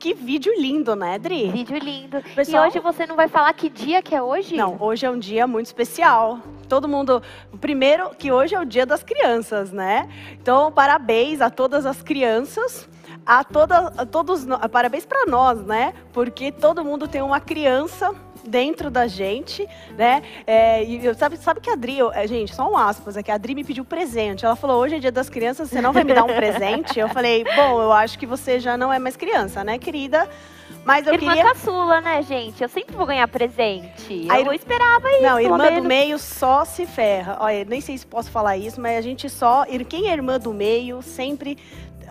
que vídeo lindo, né, Dri? Vídeo lindo. Pessoal- E hoje você não vai falar que dia que é hoje? Não, hoje é um dia muito especial. Todo mundo. Primeiro, que hoje é o dia das crianças, né? Então, parabéns a todas as crianças. A, toda, a todos, parabéns para nós, né? Porque todo mundo tem uma criança dentro da gente, né? É, e eu- sabe, sabe que a Adri, eu- é, gente, só um aspas aqui, a Adri me pediu presente. Ela falou: hoje é dia das crianças, você não vai me dar um presente? Eu falei: bom, eu acho que você já não é mais criança, né, querida? Mas eu Irmã queria. caçula, né, gente? Eu sempre vou ganhar presente. A eu ir- esperava isso, Não, irmã do meio só se ferra. Olha, nem sei se posso falar isso, mas a gente só. Quem é irmã do meio sempre.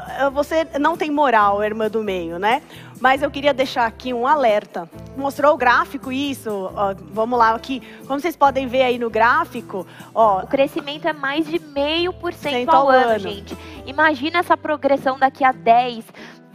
Eh, Você não tem moral, irmã do meio, né? Mas eu queria deixar aqui um alerta. Mostrou o gráfico isso? Ó, vamos lá aqui. Como vocês podem ver aí no gráfico, ó, O crescimento é mais de meio por cento ao ano. gente. Imagina essa progressão daqui a 10,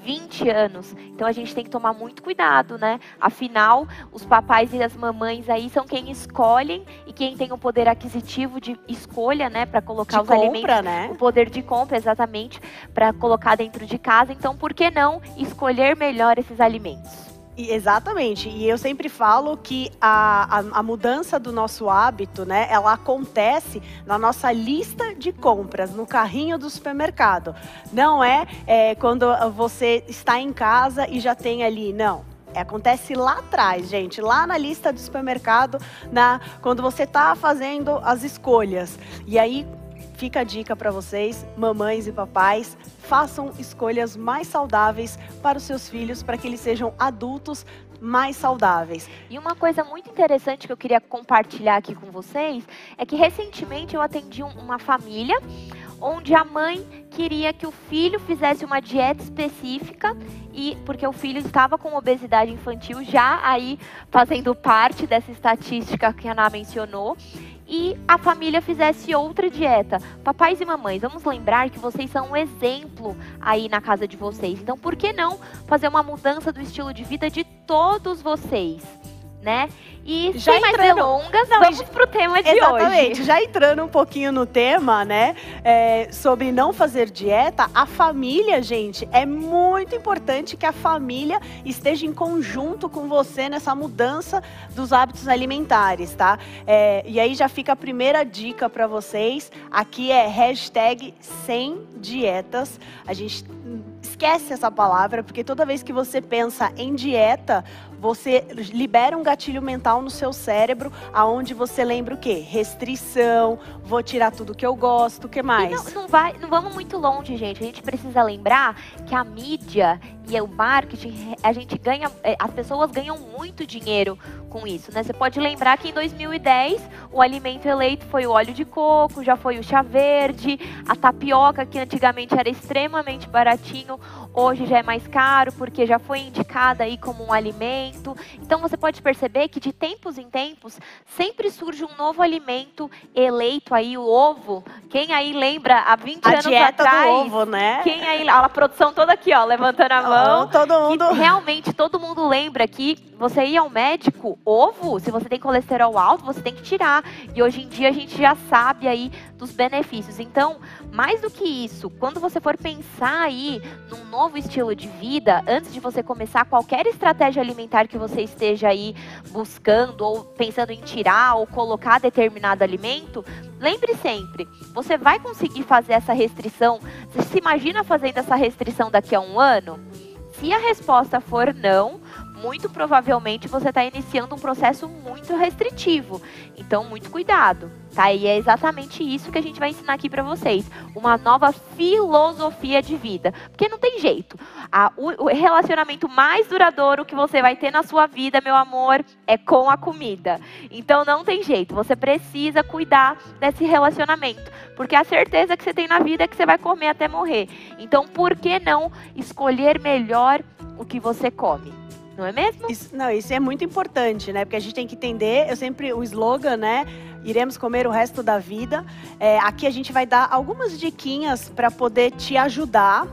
20 anos. Então a gente tem que tomar muito cuidado, né? Afinal, os papais e as mamães aí são quem escolhem e quem tem o poder aquisitivo de escolha, né, para colocar de os alimentos compra, né? o poder de compra exatamente para colocar dentro de casa. Então, por que não escolher melhor esses alimentos? E- Exatamente. E eu sempre falo que a, a, a mudança do nosso hábito, né, ela acontece na nossa lista de compras, no carrinho do supermercado. Não é, é, quando você está em casa e já tem ali, não. É, acontece lá atrás, gente, lá na lista do supermercado, na, quando você está fazendo as escolhas. E aí fica a dica para vocês, mamães e papais, façam escolhas mais saudáveis para os seus filhos, para que eles sejam adultos mais saudáveis. E uma coisa muito interessante que eu queria compartilhar aqui com vocês é que recentemente eu atendi um- uma família onde a mãe queria que o filho fizesse uma dieta específica e porque o filho estava com obesidade infantil já aí fazendo parte dessa estatística que a Ana mencionou e a família fizesse outra dieta. Papais e mamães, vamos lembrar que vocês são um exemplo aí na casa de vocês. Então, por que não fazer uma mudança do estilo de vida de todos vocês, né? E Já sem mais entrando- delongas, Não, vamos pro tema de Exatamente. hoje. Já entrando um pouquinho no tema, né, é, sobre não fazer dieta, a família, gente, é muito importante que a família esteja em conjunto com você nessa mudança dos hábitos alimentares, tá? É, e aí já fica a primeira dica para vocês. Aqui é hashtag sem dietas. A gente esquece essa palavra, porque toda vez que você pensa em dieta, você libera um gatilho mental no seu cérebro, aonde você lembra o quê? Restrição, vou tirar tudo que eu gosto, o que mais? não, não vai, não vamos muito longe, gente. A gente precisa lembrar que a mídia e o marketing, a gente ganha, eh, as pessoas ganham muito dinheiro com isso, né? Você pode lembrar que em 2010 o alimento eleito foi o óleo de coco, já foi o chá verde, a tapioca que antigamente era extremamente baratinho, hoje já é mais caro porque já foi indicada aí como um alimento. Então você pode perceber que de tempos em tempos sempre surge um novo alimento eleito aí, o ovo. Quem aí lembra há 20 a anos dieta atrás? do ovo, né? Quem aí, a produção toda aqui, ó, levantando a mão. Ah, todo mundo. Realmente todo mundo lembra que você ir ao médico, ovo, se você tem colesterol alto, você tem que tirar. E hoje em dia a gente já sabe aí dos benefícios. Então, mais do que isso, quando você for pensar aí num novo estilo de vida, antes de você começar qualquer estratégia alimentar que você esteja aí buscando ou pensando em tirar ou colocar determinado alimento, lembre sempre, você vai conseguir fazer essa restrição? Você se imagina fazendo essa restrição daqui a um ano? Se a resposta for não, muito provavelmente você está iniciando um processo muito restritivo. Então, muito cuidado, tá? E é exatamente isso que a gente vai ensinar aqui para vocês. Uma nova filosofia de vida. Porque não tem jeito. A- o, o relacionamento mais duradouro que você vai ter na sua vida, meu amor, é com a comida. Então, não tem jeito. Você precisa cuidar desse relacionamento. Porque a certeza que você tem na vida é que você vai comer até morrer. Então, por que não escolher melhor o que você come? Não é mesmo? Isso, não, isso é muito importante, né? Porque a gente tem que entender, eu sempre, o slogan, né? Iremos comer o resto da vida. É, aqui a gente vai dar algumas diquinhas para poder te ajudar.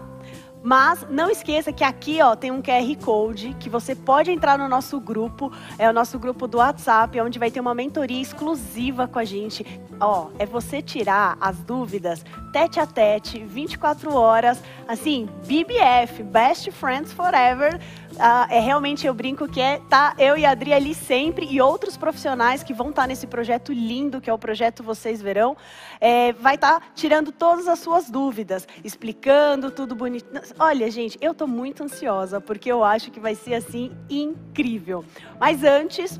Mas não esqueça que aqui ó, tem um QR Code que você pode entrar no nosso grupo, é o nosso grupo do WhatsApp, onde vai ter uma mentoria exclusiva com a gente. Ó, é você tirar as dúvidas tete a tete, 24 horas, assim, BBF, Best Friends Forever, ah, é realmente eu brinco que é tá eu e a Adri ali sempre e outros profissionais que vão estar tá nesse projeto lindo que é o projeto Vocês Verão, é, vai estar tá tirando todas as suas dúvidas, explicando tudo bonito. Olha, gente, eu estou muito ansiosa porque eu acho que vai ser assim incrível. Mas antes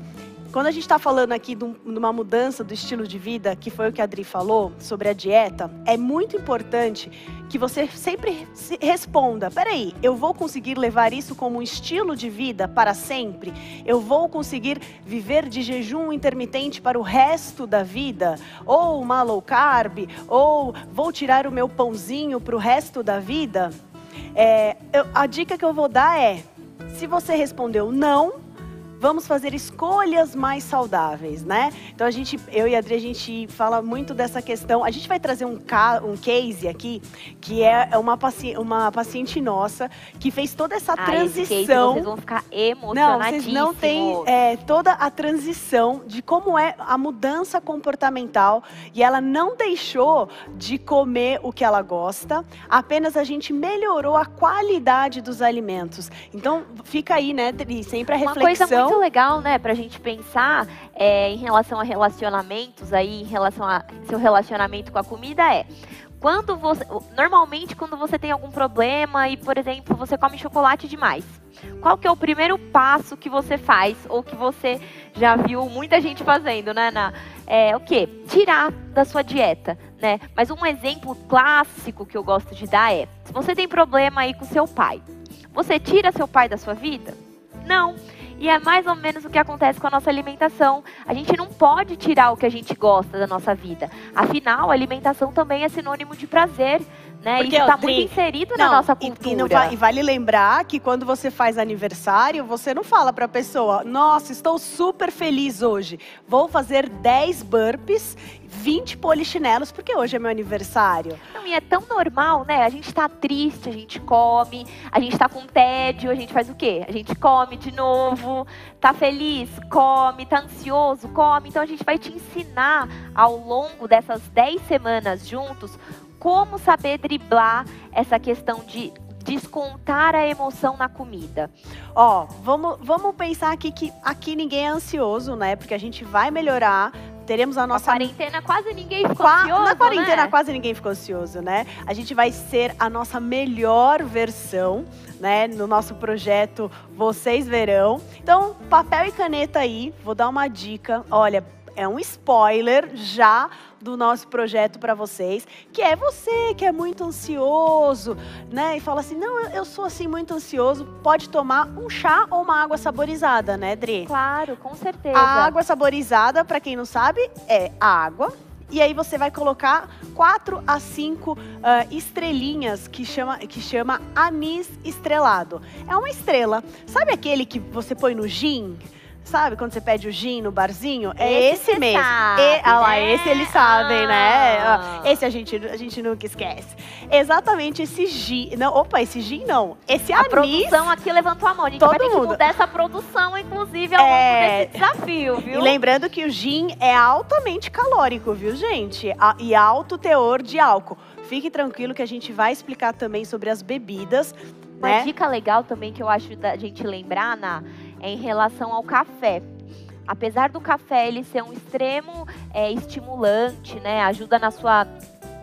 quando a gente está falando aqui de, uma mudança do estilo de vida, que foi o que a Adri falou, sobre a dieta, é muito importante que você sempre responda: peraí, eu vou conseguir levar isso como um estilo de vida para sempre? Eu vou conseguir viver de jejum intermitente para o resto da vida? Ou uma low carb? Ou vou tirar o meu pãozinho para o resto da vida? É, eu, a dica que eu vou dar é: se você respondeu não, vamos fazer escolhas mais saudáveis, né? Então a gente, eu e a Adri, a gente fala muito dessa questão. A gente vai trazer um, um case aqui, que é, é uma, paci uma paciente nossa, que fez toda essa ah, transição. Esse case, vocês vão ficar emocionadíssimos. Não, vocês não têm é, toda a transição de como é a mudança comportamental e ela não deixou de comer o que ela gosta, apenas a gente melhorou a qualidade dos alimentos. Então fica aí, né, Dri, sempre a reflexão muito legal, né, pra gente pensar é, em relação a relacionamentos aí, em relação a seu relacionamento com a comida é quando você. Normalmente, quando você tem algum problema e, por exemplo, você come chocolate demais. Qual que é o primeiro passo que você faz ou que você já viu muita gente fazendo, né, na é o que? Tirar da sua dieta, né? Mas um exemplo clássico que eu gosto de dar é: se você tem problema aí com seu pai, você tira seu pai da sua vida? Não. E é mais ou menos o que acontece com a nossa alimentação. A gente não pode tirar o que a gente gosta da nossa vida. Afinal, a alimentação também é sinônimo de prazer. Né? Porque, Isso está muito inserido não, na nossa cultura. E, e, e, vale lembrar que quando você faz aniversário, você não fala para a pessoa, nossa, estou super feliz hoje, vou fazer 10 burpees 20 polichinelos, porque hoje é meu aniversário. Não, e é tão normal, né? A gente tá triste, a gente come, a gente tá com tédio, a gente faz o quê? A gente come de novo, tá feliz, come, tá ansioso, come. Então a gente vai te ensinar ao longo dessas 10 semanas juntos como saber driblar essa questão de descontar a emoção na comida. Ó, vamos, vamos pensar aqui que aqui ninguém é ansioso, né? Porque a gente vai melhorar teremos a nossa. Na quarentena quase ninguém ficou Qua... ansioso. Na quarentena né? quase ninguém ficou ansioso, né? A gente vai ser a nossa melhor versão, né? No nosso projeto Vocês Verão. Então, papel e caneta aí, vou dar uma dica. Olha, é um spoiler já do nosso projeto para vocês, que é você que é muito ansioso, né? E fala assim: "Não, eu sou assim muito ansioso". Pode tomar um chá ou uma água saborizada, né, Dri? Claro, com certeza. A água saborizada, para quem não sabe, é água, e aí você vai colocar quatro a cinco uh, estrelinhas que chama, que chama anis estrelado. É uma estrela. Sabe aquele que você põe no gin? Sabe quando você pede o gin no barzinho? É esse, esse mesmo. Sabe, e, ah, lá, esse eles sabem, né? ah. né? Esse a gente, a gente nunca esquece. Exatamente esse gin. Não, opa, esse gin não. Esse a anis. A produção aqui levantou a mão. A gente todo vai ter mundo. que mudar essa produção, inclusive, ao é... longo desse desafio, viu? E lembrando que o gin é altamente calórico, viu, gente? E alto teor de álcool. Fique tranquilo que a gente vai explicar também sobre as bebidas. Uma né? dica legal também que eu acho da gente lembrar, na é em relação ao café. Apesar do café ele ser um extremo é, estimulante, né, ajuda na sua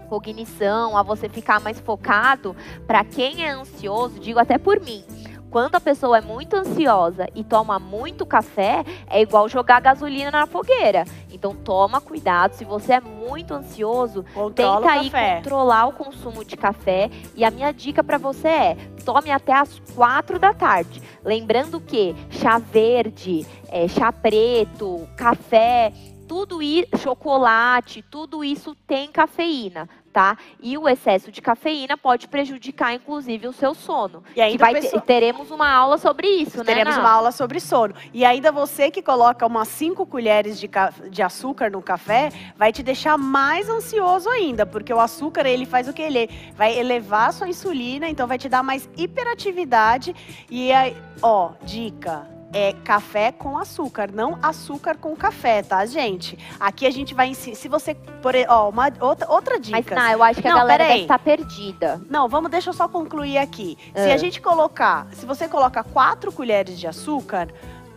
cognição, a você ficar mais focado, para quem é ansioso, digo até por mim, quando a pessoa é muito ansiosa e toma muito café, é igual jogar gasolina na fogueira. Então toma cuidado, se você é muito ansioso, Controla tenta aí controlar o consumo de café. E a minha dica para você é: tome até as quatro da tarde. Lembrando que chá verde, é, chá preto, café, tudo isso, chocolate, tudo isso tem cafeína tá? E o excesso de cafeína pode prejudicar, inclusive, o seu sono. E ainda vai pessoa... teremos uma aula sobre isso, né? Teremos uma aula sobre sono. E ainda você que coloca umas 5 colheres de, ca... de açúcar no café, vai te deixar mais ansioso ainda, porque o açúcar, ele faz o que? Ele vai elevar a sua insulina, então vai te dar mais hiperatividade. E aí, ó, dica é café com açúcar, não açúcar com café, tá, gente? Aqui a gente vai ensinar. Se você. Por, ó, uma, outra, outra dica. Mas não, eu acho que a galera deve estar perdida. Não, vamos, deixa eu só concluir aqui. Se a ah. gente colocar. Se você coloca quatro colheres de açúcar,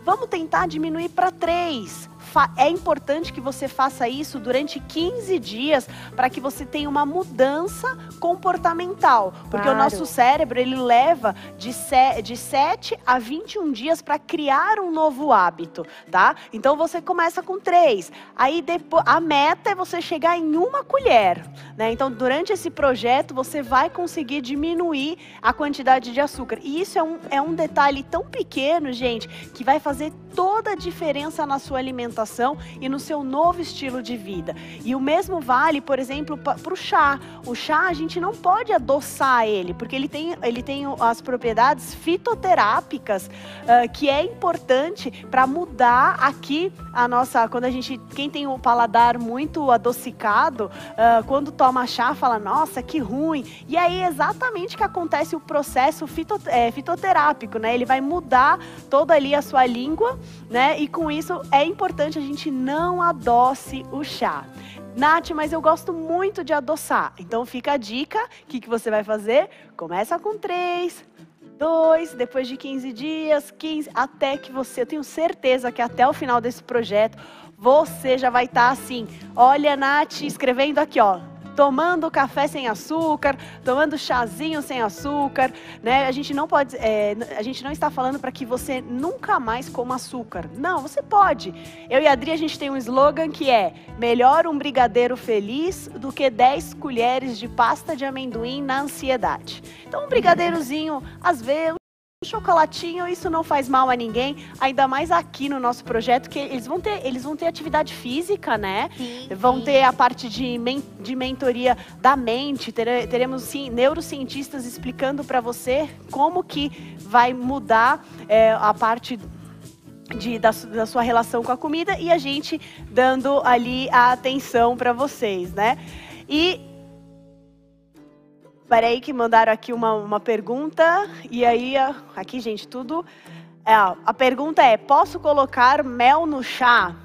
vamos tentar diminuir para três é importante que você faça isso durante 15 dias para que você tenha uma mudança comportamental. Porque claro. o nosso cérebro, ele leva de, se, de 7 a 21 dias para criar um novo hábito, tá? Então você começa com 3. Aí depois, a meta é você chegar em uma colher, né? Então durante esse projeto você vai conseguir diminuir a quantidade de açúcar. E isso é um, é um detalhe tão pequeno, gente, que vai fazer toda a diferença na sua alimentação e no seu novo estilo de vida. E o mesmo vale, por exemplo, para o chá. O chá a gente não pode adoçar ele, porque ele tem, ele tem as propriedades fitoterápicas uh, que é importante para mudar aqui a nossa. Quando a gente. Quem tem o paladar muito adocicado, uh, quando toma chá, fala, nossa, que ruim. E aí é exatamente que acontece o processo fito, é, fitoterápico, né? Ele vai mudar toda ali a sua língua né? E com isso é importante a gente não adoce o chá. Nath, mas eu gosto muito de adoçar. Então fica a dica: o que, que você vai fazer? Começa com três, dois, depois de 15 dias, 15, até que você, eu tenho certeza que até o final desse projeto, você já vai estar tá assim. Olha, Nath, escrevendo aqui, ó tomando café sem açúcar, tomando chazinho sem açúcar, né? A gente não pode, é, a gente não está falando para que você nunca mais coma açúcar. Não, você pode. Eu e a Adri a gente tem um slogan que é: melhor um brigadeiro feliz do que 10 colheres de pasta de amendoim na ansiedade. Então um brigadeirozinho, às vezes chocolatinho, isso não faz mal a ninguém, ainda mais aqui no nosso projeto, que eles vão ter, eles vão ter atividade física, né? Sim, vão sim. ter a parte de, men de mentoria da mente, ter, teremos sim neurocientistas explicando para você como que vai mudar é, a parte de, da, da, sua relação com a comida e a gente dando ali a atenção para vocês, né? E Peraí que mandaram aqui uma, uma pergunta. E aí, aqui, gente, tudo. É, a pergunta é: posso colocar mel no chá?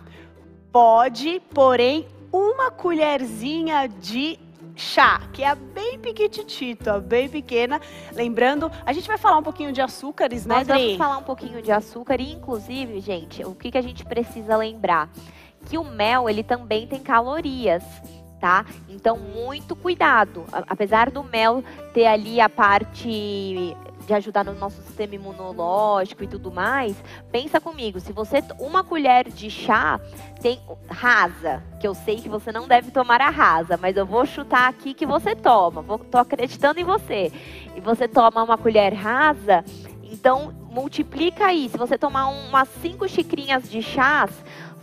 Pode, porém, uma colherzinha de chá, que é bem piquititita, bem pequena. Lembrando, a gente vai falar um pouquinho de açúcares, né, Nós vamos falar um pouquinho de açúcar e, inclusive, gente, o que, que a gente precisa lembrar? Que o mel, ele também tem calorias tá? Então, muito cuidado. Apesar do mel ter ali a parte de ajudar no nosso sistema imunológico e tudo mais, pensa comigo, se você uma colher de chá tem rasa, que eu sei que você não deve tomar a rasa, mas eu vou chutar aqui que você toma, vou, tô acreditando em você. E você toma uma colher rasa, então multiplica aí. Se você tomar umas cinco xicrinhas de chás,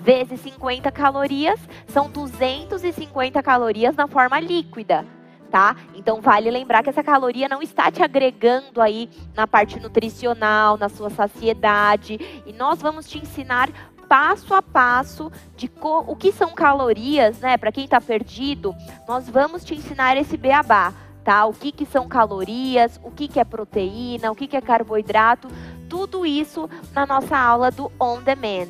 vezes 50 calorias, são 250 calorias na forma líquida. Tá? Então vale lembrar que essa caloria não está te agregando aí na parte nutricional, na sua saciedade, e nós vamos te ensinar passo a passo de o que são calorias, né? Para quem está perdido, nós vamos te ensinar esse beabá, tá? O que, que são calorias, o que, que é proteína, o que, que é carboidrato, tudo isso na nossa aula do On Demand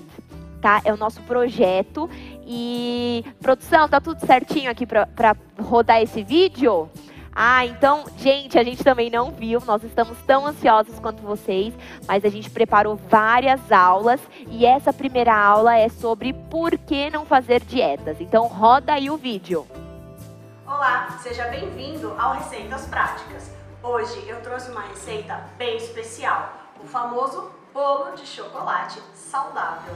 tá? É o nosso projeto. E, produção, tá tudo certinho aqui para rodar esse vídeo? Ah, então, gente, a gente também não viu, nós estamos tão ansiosos quanto vocês, mas a gente preparou várias aulas e essa primeira aula é sobre por que não fazer dietas. Então, roda aí o vídeo. Olá, seja bem-vindo ao Receitas Práticas. Hoje eu trouxe uma receita bem especial, o famoso bolo de chocolate saudável.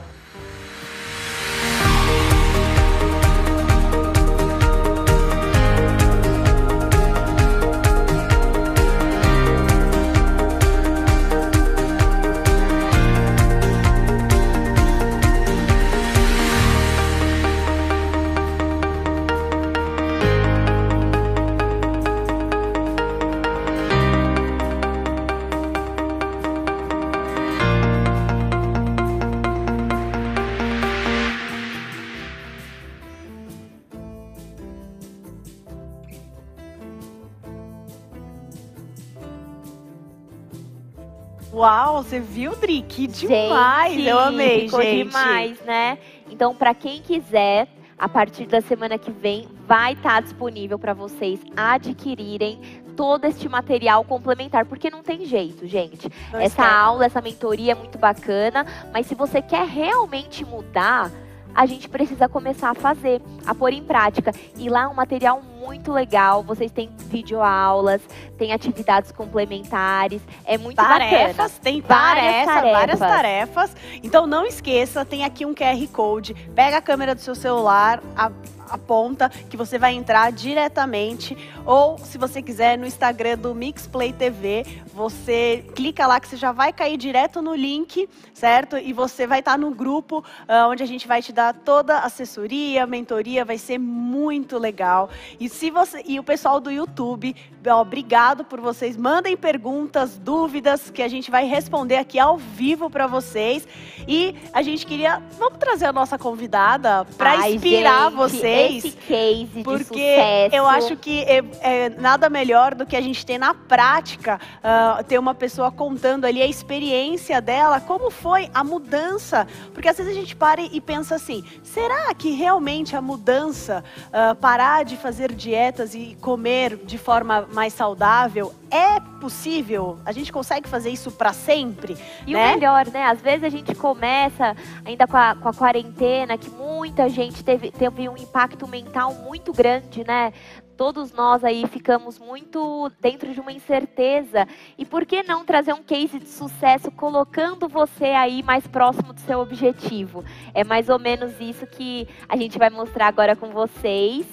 Uau, você viu, Dri? Que demais! Gente, eu amei, ficou gente. demais, né? Então, para quem quiser, a partir da semana que vem, vai estar disponível para vocês adquirirem todo este material complementar, porque não tem jeito, gente. Não essa aula, essa mentoria é muito bacana, mas se você quer realmente mudar, a gente precisa começar a fazer, a pôr em prática. E lá é um material muito legal, vocês têm videoaulas, tem atividades complementares, é muito bacana. Tarefas, tem Várias tarefa, várias tarefas. tarefas. Então não esqueça, tem aqui um QR Code. Pega a câmera do seu celular, a- aponta que você vai entrar diretamente. Ou, se você quiser, no Instagram do Mixplay TV, você clica lá que você já vai cair direto no link, certo? E você vai estar no grupo ah, onde a gente vai te dar toda a assessoria, mentoria, vai ser muito legal. E se você e o pessoal do YouTube, ó, obrigado por vocês. Mandem perguntas, dúvidas que a gente vai responder aqui ao vivo para vocês. E a gente queria, vamos trazer a nossa convidada para inspirar gente, vocês. Esse case de Porque sucesso. eu acho que é, é nada melhor do que a gente ter na prática, ah, ter uma pessoa contando ali a experiência dela, como foi a mudança. Porque às vezes a gente para e pensa assim: será que realmente a mudança, ah, parar de fazer dietas e comer de forma mais saudável, é possível? A gente consegue fazer isso para sempre? E né? o melhor, né? Às vezes a gente começa ainda com a, com a quarentena, que muita gente teve, teve um impacto mental muito grande, né? Todos nós aí ficamos muito dentro de uma incerteza. E por que não trazer um case de sucesso colocando você aí mais próximo do seu objetivo? É mais ou menos isso que a gente vai mostrar agora com vocês.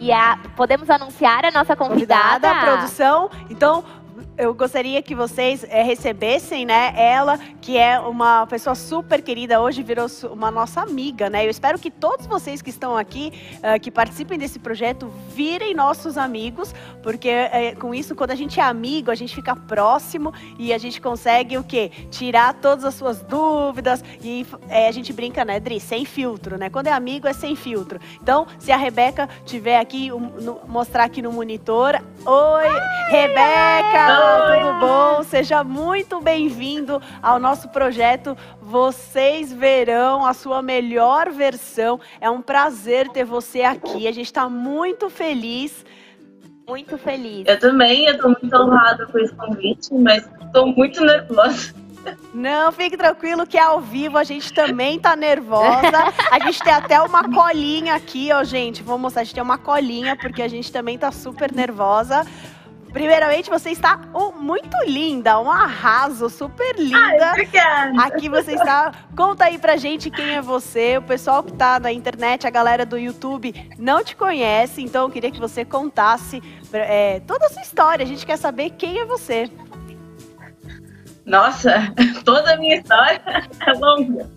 E a, podemos anunciar a nossa convidada? convidada, a produção. Então, eu gostaria que vocês eh, recebessem, né, ela, que é uma pessoa super querida, hoje virou uma nossa amiga, né? Eu espero que todos vocês que estão aqui, eh, que participem desse projeto, virem nossos amigos, porque eh, com isso, quando a gente é amigo, a gente fica próximo e a gente consegue o quê? Tirar todas as suas dúvidas e a gente brinca, né, Dri? Sem filtro, né? Quando é amigo, é sem filtro. Então, se a Rebeca tiver aqui, um, no- mostrar aqui no monitor. Oi, Rebeca! Tudo bom? Seja muito bem-vindo ao nosso projeto Vocês Verão a Sua Melhor Versão. É um prazer ter você aqui. A gente está muito feliz. Muito feliz. Eu também, eu tô muito honrada com esse convite, mas tô muito nervosa. Não, fique tranquilo que ao vivo a gente também tá nervosa. A gente tem até uma colinha aqui, ó, gente. Vou mostrar, a gente tem uma colinha porque a gente também tá super nervosa. Primeiramente, você está muito linda, um arraso, super linda. Ai, obrigada. Aqui você está. Conta aí pra gente quem é você. O pessoal que tá na internet, a galera do YouTube, não te conhece, então eu queria que você contasse é, toda a sua história. A gente quer saber quem é você. Nossa, toda a minha história é longa.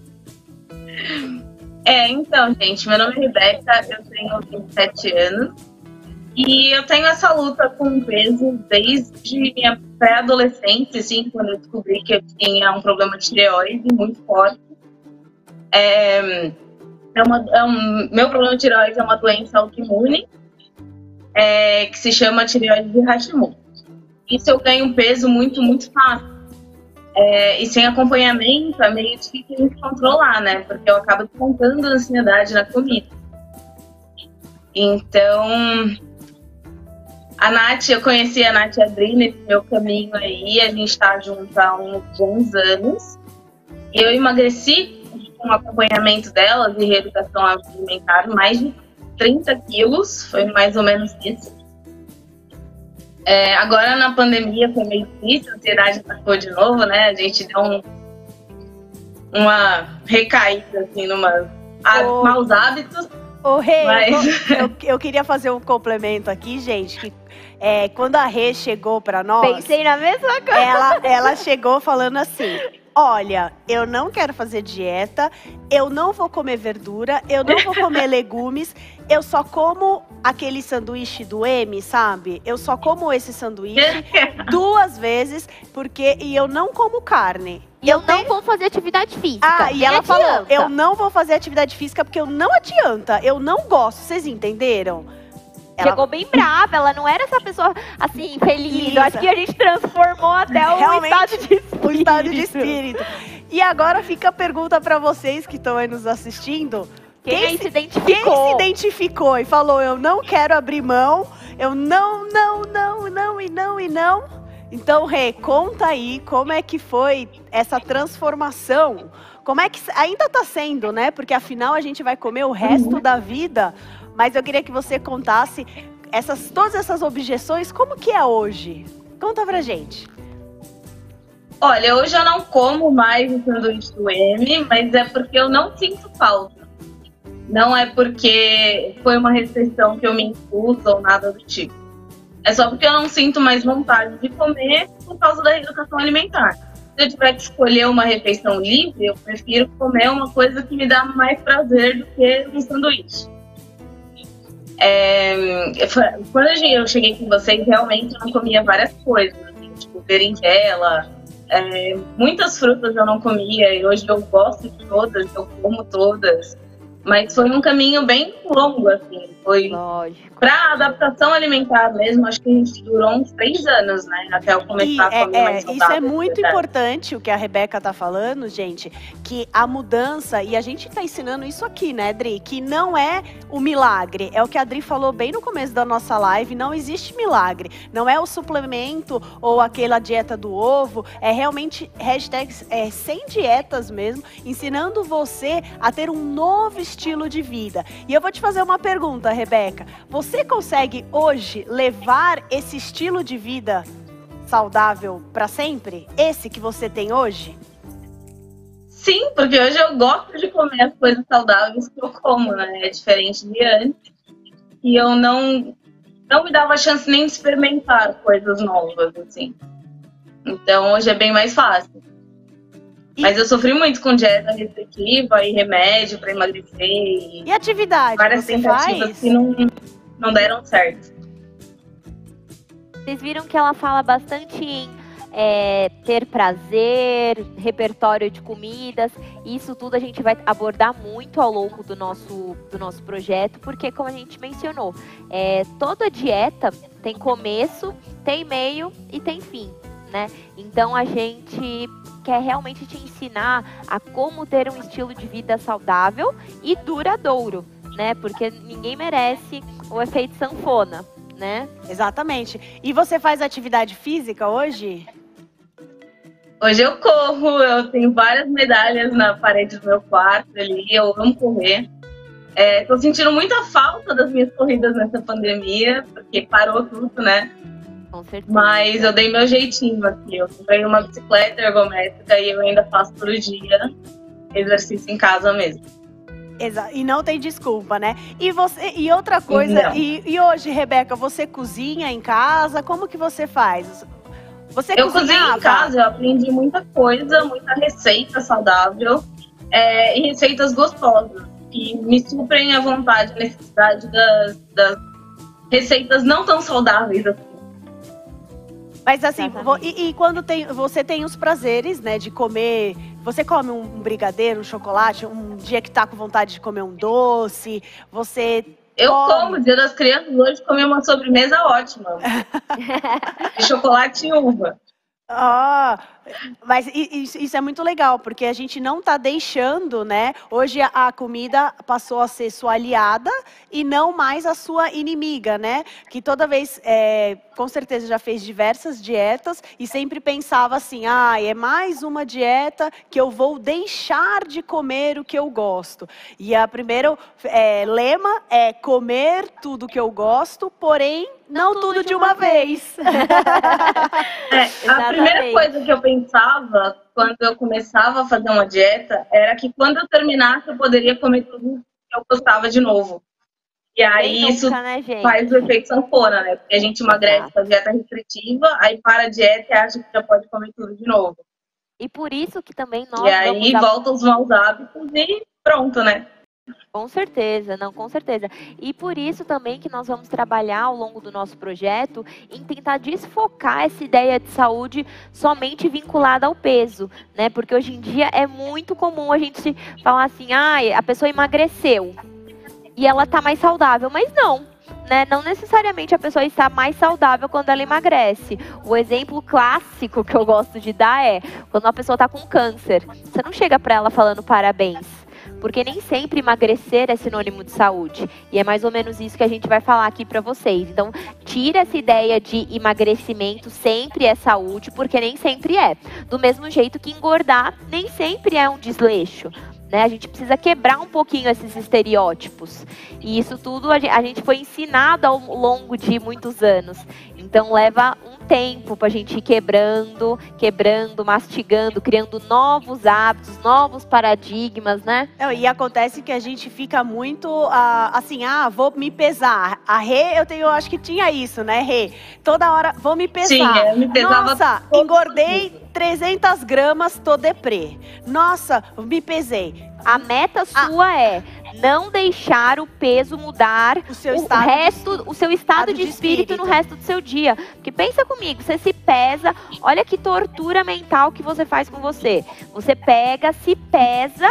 É, então, gente, meu nome é Rebeca, eu tenho 27 anos e eu tenho essa luta com o peso desde minha pré-adolescência, assim, quando eu descobri que eu tinha um problema de tireoide muito forte. É, é uma, é um, meu problema de tireoide é uma doença autoimune é, que se chama tireoide de Hashimoto. Isso eu ganho peso muito, muito fácil. É, e sem acompanhamento é meio difícil de controlar, né? Porque eu acabo descontando a ansiedade na comida. Então, a Nath, eu conheci a Nath Adri nesse meu caminho aí, a gente tá junto há uns bons anos. Eu emagreci com o acompanhamento delas e reeducação alimentar mais de 30 quilos, foi mais ou menos isso. É, agora na pandemia foi meio difícil, a ansiedade atacou de novo, né? A gente deu um, uma recaída, assim, numa Oh. maus hábitos. Ô, Rê, Mas- eu, eu- eu queria fazer um complemento aqui, gente. Que, é, quando a Rê chegou pra nós, Pensei na mesma coisa. ela, ela chegou falando assim: Olha, eu não quero fazer dieta, eu não vou comer verdura, eu não vou comer legumes, eu só como aquele sanduíche do M, sabe? Eu só como esse sanduíche duas vezes, porque e eu não como carne. E eu não vou fazer atividade física. Ah, e ela falou: adianta. eu não vou fazer atividade física porque eu não adianta, eu não gosto. Vocês entenderam? Ela- Chegou bem brava, ela não era essa pessoa assim, feliz. Eu acho que a gente transformou até o Realmente, estado de espírito. o estado de espírito. E agora fica a pergunta pra vocês que estão aí nos assistindo. Quem, Quem se- se Quem identificou? se identificou e falou, eu não quero abrir mão, eu não, não, não, não e não e não? Então, Rê, conta aí como é que foi essa transformação. Como é que ainda tá sendo, né? Porque afinal a gente vai comer o resto da vida. Mas eu queria que você contasse essas, todas essas objeções, como que é hoje? Conta pra gente. Olha, hoje eu não como mais o sanduíche do M, mas é porque eu não sinto falta. Não é porque foi uma restrição que eu me impus ou nada do tipo. É só porque eu não sinto mais vontade de comer por causa da reeducação alimentar. Se eu tiver que escolher uma refeição livre, eu prefiro comer uma coisa que me dá mais prazer do que um sanduíche. É, quando eu cheguei com vocês, realmente eu não comia várias coisas, assim, tipo berinjela, é, muitas frutas eu não comia e hoje eu gosto de todas, eu como todas. Mas foi um caminho bem longo, assim. Foi Lógico. para adaptação alimentar mesmo, acho que a gente durou uns três anos, né? Até eu E começar a é- comer é, mais isso é saudável, muito verdade. importante o que a Rebeca tá falando, gente, que a mudança, e a gente tá ensinando isso aqui, né, Dri? Que não é o milagre. É o que a Dri falou bem no começo da nossa live, não existe milagre. Não é o suplemento ou aquela dieta do ovo, é realmente hashtags é, sem dietas mesmo, ensinando você a ter um novo estilo de vida. E eu vou te fazer uma pergunta, Rebeca. Você consegue hoje levar esse estilo de vida saudável para sempre? Esse que você tem hoje? Sim, porque hoje eu gosto de comer as coisas saudáveis que eu como, né? É diferente de antes. E eu não, não me dava chance nem de experimentar coisas novas, assim. Então hoje é bem mais fácil. E- Mas eu sofri muito com dieta restritiva e remédio para emagrecer e E atividade? várias tentativas faz? que não, não deram certo. Vocês viram que ela fala bastante em é, ter prazer, repertório de comidas. Isso tudo a gente vai abordar muito ao longo do nosso, do nosso projeto, porque, como a gente mencionou, é, toda dieta tem começo, tem meio e tem fim. Né? Então a gente quer realmente te ensinar a como ter um estilo de vida saudável e duradouro, né? Porque ninguém merece o efeito sanfona, né? Exatamente. E você faz atividade física hoje? Hoje eu corro, eu tenho várias medalhas na parede do meu quarto ali, eu amo correr. É, tô sentindo muita falta das minhas corridas nessa pandemia, porque parou tudo, né? Com certeza. Mas eu dei meu jeitinho aqui. Eu comprei uma bicicleta ergométrica e eu ainda faço todo dia exercício em casa mesmo. Exa e não tem desculpa, né? E você e outra coisa, e, e hoje, Rebeca, você cozinha em casa? Como que você faz? Você Eu cozinho em casa, eu aprendi muita coisa, muita receita saudável é, e receitas gostosas. Que me suprem a vontade e necessidade das, das receitas não tão saudáveis assim. Mas assim, vo- e, e quando tem, você tem os prazeres, né, de comer. Você come um, um brigadeiro, um chocolate, um dia que tá com vontade de comer um doce, você. Eu Come. como, Dia das Crianças, hoje comi uma sobremesa ótima. de chocolate e uva. Ah, mas i- isso, é muito legal, porque a gente não tá deixando, né? Hoje a, a comida passou a ser sua aliada e não mais a sua inimiga, né? Que toda vez, é, com certeza já fez diversas dietas e sempre pensava assim: ah, é mais uma dieta que eu vou deixar de comer o que eu gosto. E a primeiro é, lema é comer tudo que eu gosto, porém não, tudo, de uma vez. É, a primeira coisa que eu pensava quando eu começava a fazer uma dieta era que quando eu terminasse eu poderia comer tudo que eu gostava de novo. E aí isso nunca, né, faz o efeito sanfona, né? Porque a gente emagrece com a dieta restritiva, aí para a dieta e acha que já pode comer tudo de novo. E por isso que também nós e aí vamos ab- volta os maus hábitos e pronto, né? Com certeza, não, com certeza. E por isso também que nós vamos trabalhar ao longo do nosso projeto em tentar desfocar essa ideia de saúde somente vinculada ao peso, né? Porque hoje em dia é muito comum a gente falar assim, ah, a pessoa emagreceu e ela tá mais saudável, mas não. né, não necessariamente a pessoa está mais saudável quando ela emagrece. O exemplo clássico que eu gosto de dar é quando uma pessoa está com câncer. Você não chega para ela falando parabéns porque nem sempre emagrecer é sinônimo de saúde. E é mais ou menos isso que a gente vai falar aqui para vocês. Então, tira essa ideia de emagrecimento sempre é saúde, porque nem sempre é. Do mesmo jeito que engordar nem sempre é um desleixo. Né? A gente precisa quebrar um pouquinho esses estereótipos. E isso tudo a gente foi ensinado ao longo de muitos anos. Então leva um tempo para a gente ir quebrando, quebrando, mastigando, criando novos hábitos, novos paradigmas, né? e acontece que a gente fica muito uh, assim, ah, vou me pesar. A Rê, eu tenho, acho que tinha isso, né, Rê? Toda hora, vou me pesar. Sim, eu me pesava. Nossa, engordei 300 gramas, tô deprê. Nossa, me pesei. A meta sua ah. é não deixar o peso mudar o seu o estado, resto, o seu estado, de, de espírito, espírito, no resto do seu dia. Porque pensa comigo, você se pesa, olha que tortura mental que você faz com você. Você pega, se pesa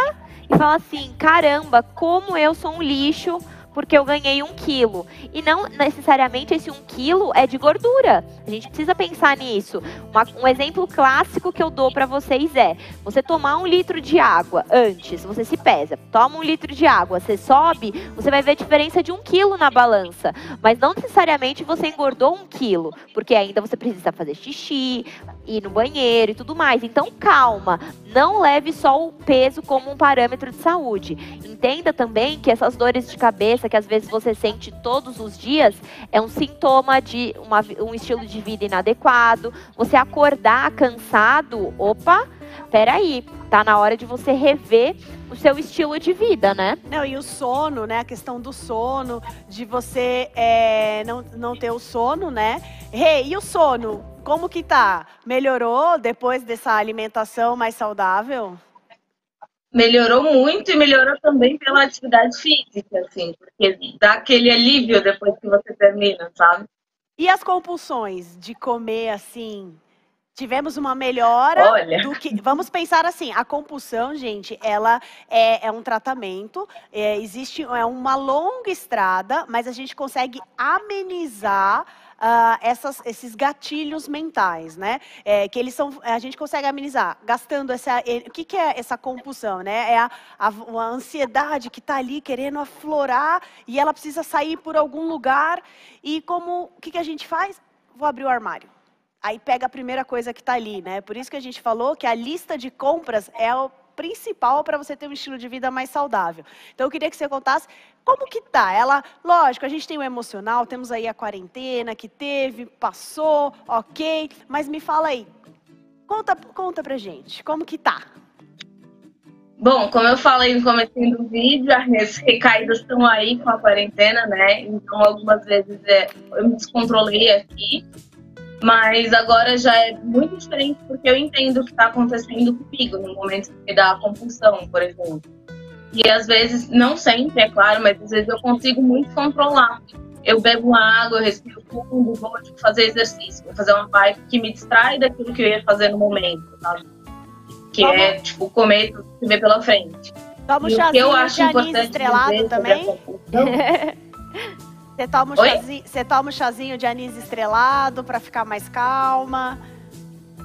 e fala assim: caramba, como eu sou um lixo porque eu ganhei um quilo. E não necessariamente esse um quilo é de gordura. A gente precisa pensar nisso. Uma, um exemplo clássico que eu dou para vocês é: você tomar um litro de água antes, você se pesa, toma um litro de água, você sobe, você vai ver a diferença de um quilo na balança. Mas não necessariamente você engordou um quilo, porque ainda você precisa fazer xixi, ir no banheiro e tudo mais. Então, calma, não leve só o peso como um parâmetro de saúde. Entenda também que essas dores de cabeça que às vezes você sente todos os dias é um sintoma de uma, um estilo de vida inadequado. Você acordar cansado, opa, peraí, tá na hora de você rever o seu estilo de vida, né? Não, e o sono, né? A questão do sono, de você é, não, não ter o sono, né? Hey, e o sono? Como que tá? Melhorou depois dessa alimentação mais saudável? Melhorou muito e melhorou também pela atividade física, assim, porque dá aquele alívio depois que você termina, sabe? E as compulsões de comer assim? Tivemos uma melhora Olha. do que. Vamos pensar assim: a compulsão, gente, ela é, é um tratamento, é, existe é uma longa estrada, mas a gente consegue amenizar uh, essas, esses gatilhos mentais, né? É, que eles são, a gente consegue amenizar gastando essa. O que, que é essa compulsão, né? É a, a, a ansiedade que está ali querendo aflorar e ela precisa sair por algum lugar. E como o que, que a gente faz? Vou abrir o armário. Aí pega a primeira coisa que está ali, né? Por isso que a gente falou que a lista de compras é o principal para você ter um estilo de vida mais saudável. Então eu queria que você contasse como que tá? Ela, lógico, a gente tem o emocional, temos aí a quarentena que teve, passou, ok, mas me fala aí, conta, conta pra gente, como que tá? Bom, como eu falei no começo do vídeo, as recaídas estão aí com a quarentena, né? Então, algumas vezes é, eu me descontrolei aqui, mas agora já é muito diferente porque eu entendo o que está acontecendo comigo no momento que dá compulsão, por exemplo. E às vezes, não sempre, é claro, mas às vezes eu consigo muito controlar. Eu bebo água, eu respiro fundo, vou tipo, fazer exercício, vou fazer uma vibe que me distrai daquilo que eu ia fazer no momento, sabe? Que Toma. é, tipo, comer tudo que vê pela frente. Toma um chazinho eu acho de anis estrelado também? Você toma, um chazinho, você toma um chazinho de anis estrelado para ficar mais calma?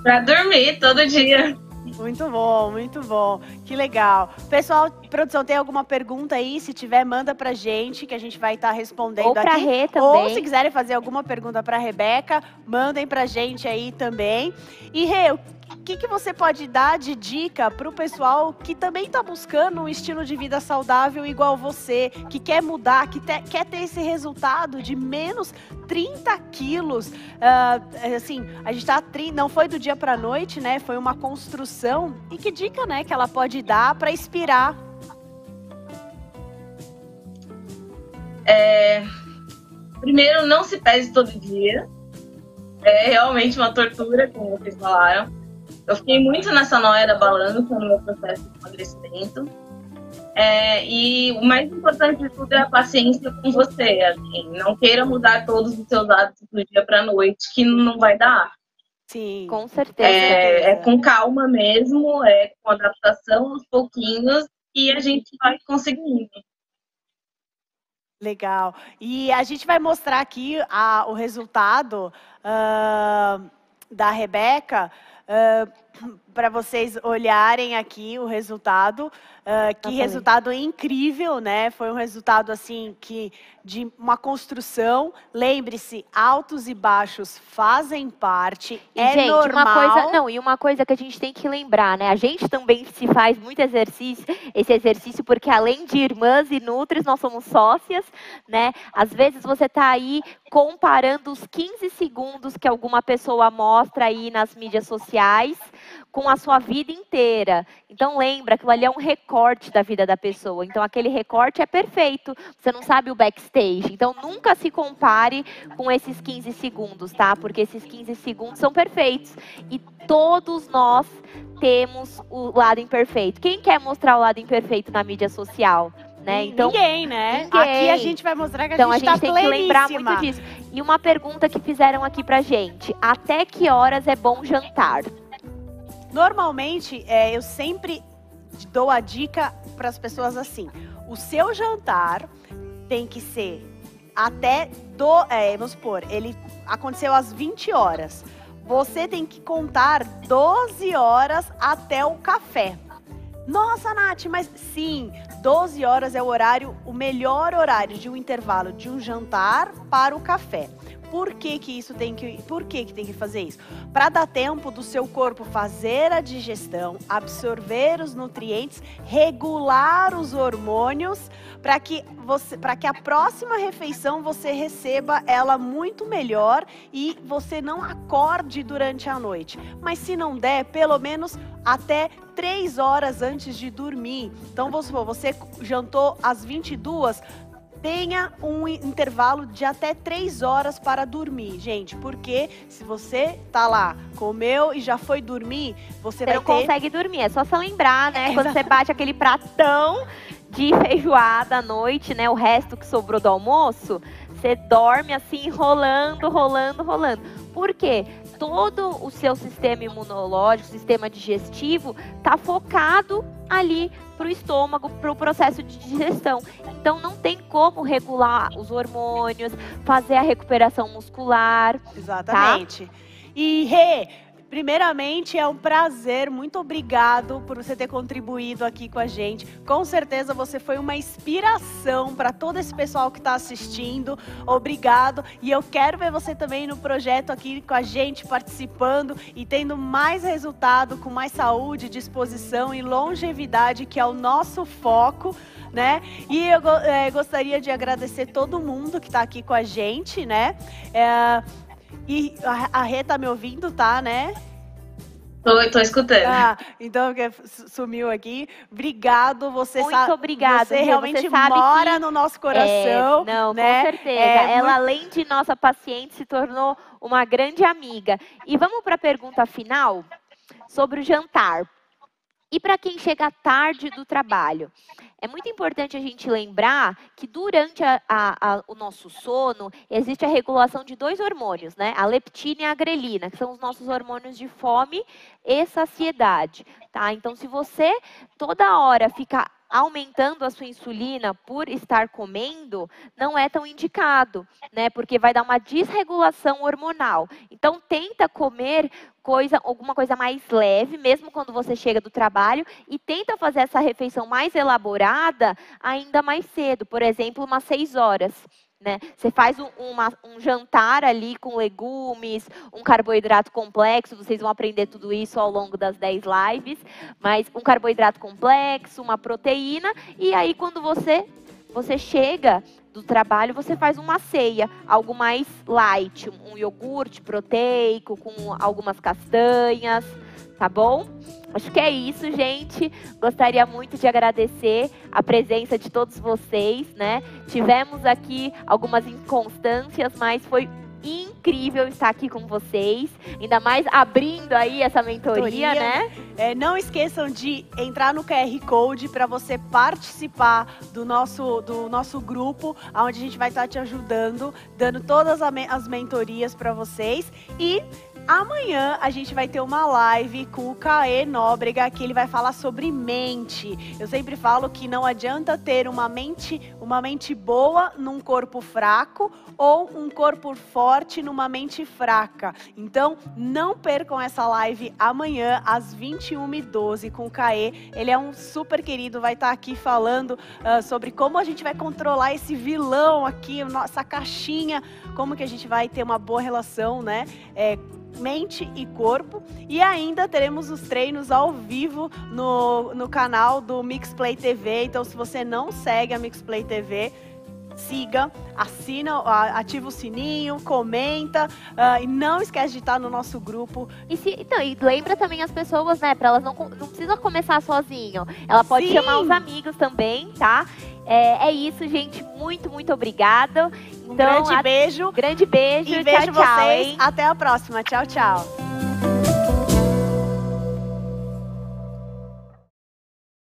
Pra dormir todo dia. Muito bom, muito bom. Que legal. Pessoal, produção, tem alguma pergunta aí? Se tiver, manda pra gente, que a gente vai estar tá respondendo Ou pra aqui. Rê também. Ou se quiserem fazer alguma pergunta pra Rebeca, mandem pra gente aí também. E Rê, que, que você pode dar de dica para o pessoal que também está buscando um estilo de vida saudável igual você, que quer mudar, que te, quer ter esse resultado de menos 30 quilos? Uh, assim, a gente tá não foi do dia para noite, né? Foi uma construção. E que dica, né, que ela pode dar para inspirar? É... Primeiro, não se pese todo dia. É realmente uma tortura, como vocês falaram. Eu fiquei muito nessa noia da balança no meu processo de emagrecimento. É, e o mais importante de tudo é a paciência com você. Assim, não queira mudar todos os seus hábitos do dia para a noite, que não vai dar. Sim, com certeza. É, é, com calma mesmo, é com adaptação aos pouquinhos e a gente vai conseguindo. Legal. E a gente vai mostrar aqui a, o resultado uh, da Rebeca. Uh, para vocês olharem aqui o resultado. Uh, que resultado incrível, né? Foi um resultado assim que de uma construção. Lembre-se, altos e baixos fazem parte. E, é gente, normal. Uma coisa, não, e uma coisa que a gente tem que lembrar, né? A gente também se faz muito exercício, esse exercício, porque além de irmãs e nutris, nós somos sócias, né? Às vezes você está aí comparando os 15 segundos que alguma pessoa mostra aí nas mídias sociais com a sua vida inteira. Então lembra, aquilo ali é um recorte da vida da pessoa. Então aquele recorte é perfeito. Você não sabe o backstage. Então nunca se compare com esses 15 segundos, tá? Porque esses 15 segundos são perfeitos. E todos nós temos o lado imperfeito. Quem quer mostrar o lado imperfeito na mídia social? Né? Então, ninguém, né? Ninguém. Aqui a gente vai mostrar que a então, gente, a gente tá tem que lembrar muito disso. E uma pergunta que fizeram aqui pra gente: até que horas é bom jantar? Normalmente, é, eu sempre dou a dica para as pessoas assim: o seu jantar tem que ser até do, é, vamos supor, ele aconteceu às 20 horas. Você tem que contar 12 horas até o café. Nossa, Nath, mas sim, 12 horas é o horário, o melhor horário de um intervalo de um jantar para o café. Por que, que isso tem que, por que, que tem que fazer isso? Para dar tempo do seu corpo fazer a digestão, absorver os nutrientes, regular os hormônios, para que você, para que a próxima refeição você receba ela muito melhor e você não acorde durante a noite. Mas se não der, pelo menos até três horas antes de dormir. Então, você jantou às 22, tenha um intervalo de até três horas para dormir, gente. Porque se você tá lá, comeu e já foi dormir, você, você vai não ter... consegue dormir. É só você lembrar, né? É, Quando você bate aquele pratão de feijoada à noite, né? O resto que sobrou do almoço, você dorme assim, rolando, rolando, rolando. Por quê? Todo o seu sistema imunológico, sistema digestivo, está focado ali para o estômago, para o processo de digestão. Então não tem como regular os hormônios, fazer a recuperação muscular. Tá? Exatamente. Tá? E Rê, Primeiramente, é um prazer, muito obrigado por você ter contribuído aqui com a gente. Com certeza você foi uma inspiração para todo esse pessoal que está assistindo. Obrigado. E eu quero ver você também no projeto aqui com a gente, participando e tendo mais resultado, com mais saúde, disposição e longevidade, que é o nosso foco. Né? E eu é, gostaria de agradecer todo mundo que está aqui com a gente, né? É, e a, a Rê tá me ouvindo, tá, né? Tô, tô escutando. Ah, então sumiu aqui. Obrigado, você Muito obrigada. Você realmente você mora que... no nosso coração. É, não, né? com certeza. É, Ela, muito... além de nossa paciente, se tornou uma grande amiga. E vamos para a pergunta final sobre o jantar. E para quem chega tarde do trabalho? É muito importante a gente lembrar que durante a, a, a, o nosso sono existe a regulação de dois hormônios, né? A leptina e a grelina, que são os nossos hormônios de fome e saciedade, tá? Então, se você toda hora fica aumentando a sua insulina por estar comendo, não é tão indicado, né? Porque vai dar uma desregulação hormonal. Então tenta comer coisa, alguma coisa mais leve, mesmo quando você chega do trabalho, e tenta fazer essa refeição mais elaborada ainda mais cedo, por exemplo, umas seis horas. Né? Você faz um, uma, um, jantar ali com legumes, um carboidrato complexo, vocês vão aprender tudo isso ao longo das 10 lives, mas um carboidrato complexo, uma proteína, e aí quando você, você chega do trabalho, você faz uma ceia, algo mais light, um iogurte proteico com algumas castanhas, tá bom? Acho que é isso, gente. Gostaria muito de agradecer a presença de todos vocês, né? Tivemos aqui algumas inconstâncias, mas foi incrível estar aqui com vocês, ainda mais abrindo aí essa mentoria, mentoria né? É, não esqueçam de entrar no QR Code para você participar do nosso, do nosso grupo, onde a gente vai estar te ajudando, dando todas as mentorias para vocês e Amanhã a gente vai ter uma live com o Caê Nóbrega, que ele vai falar sobre mente. Eu sempre falo que não adianta ter uma mente, uma mente boa num corpo fraco ou um corpo forte numa mente fraca. Então, não percam essa live amanhã às 21h12 com o Caê. Ele é um super querido, vai estar aqui falando uh, sobre como a gente vai controlar esse vilão aqui, nossa caixinha, como que a gente vai ter uma boa relação, né? É, mente e corpo. E ainda teremos os treinos ao vivo no, no canal do Mixplay TV. Então, se você não segue a Mixplay TV, siga, assina, ativa o sininho, comenta uh, e não esquece de estar no nosso grupo. E, se, então, e lembra também as pessoas, né? Para elas não, não precisam começar sozinho. Ela pode Sim. chamar os amigos também, tá? É, é, isso, gente. Muito, muito obrigada. Então, um grande a... beijo. Grande beijo. E tchau, vejo tchau, vocês. Hein? Até a próxima. Tchau, tchau.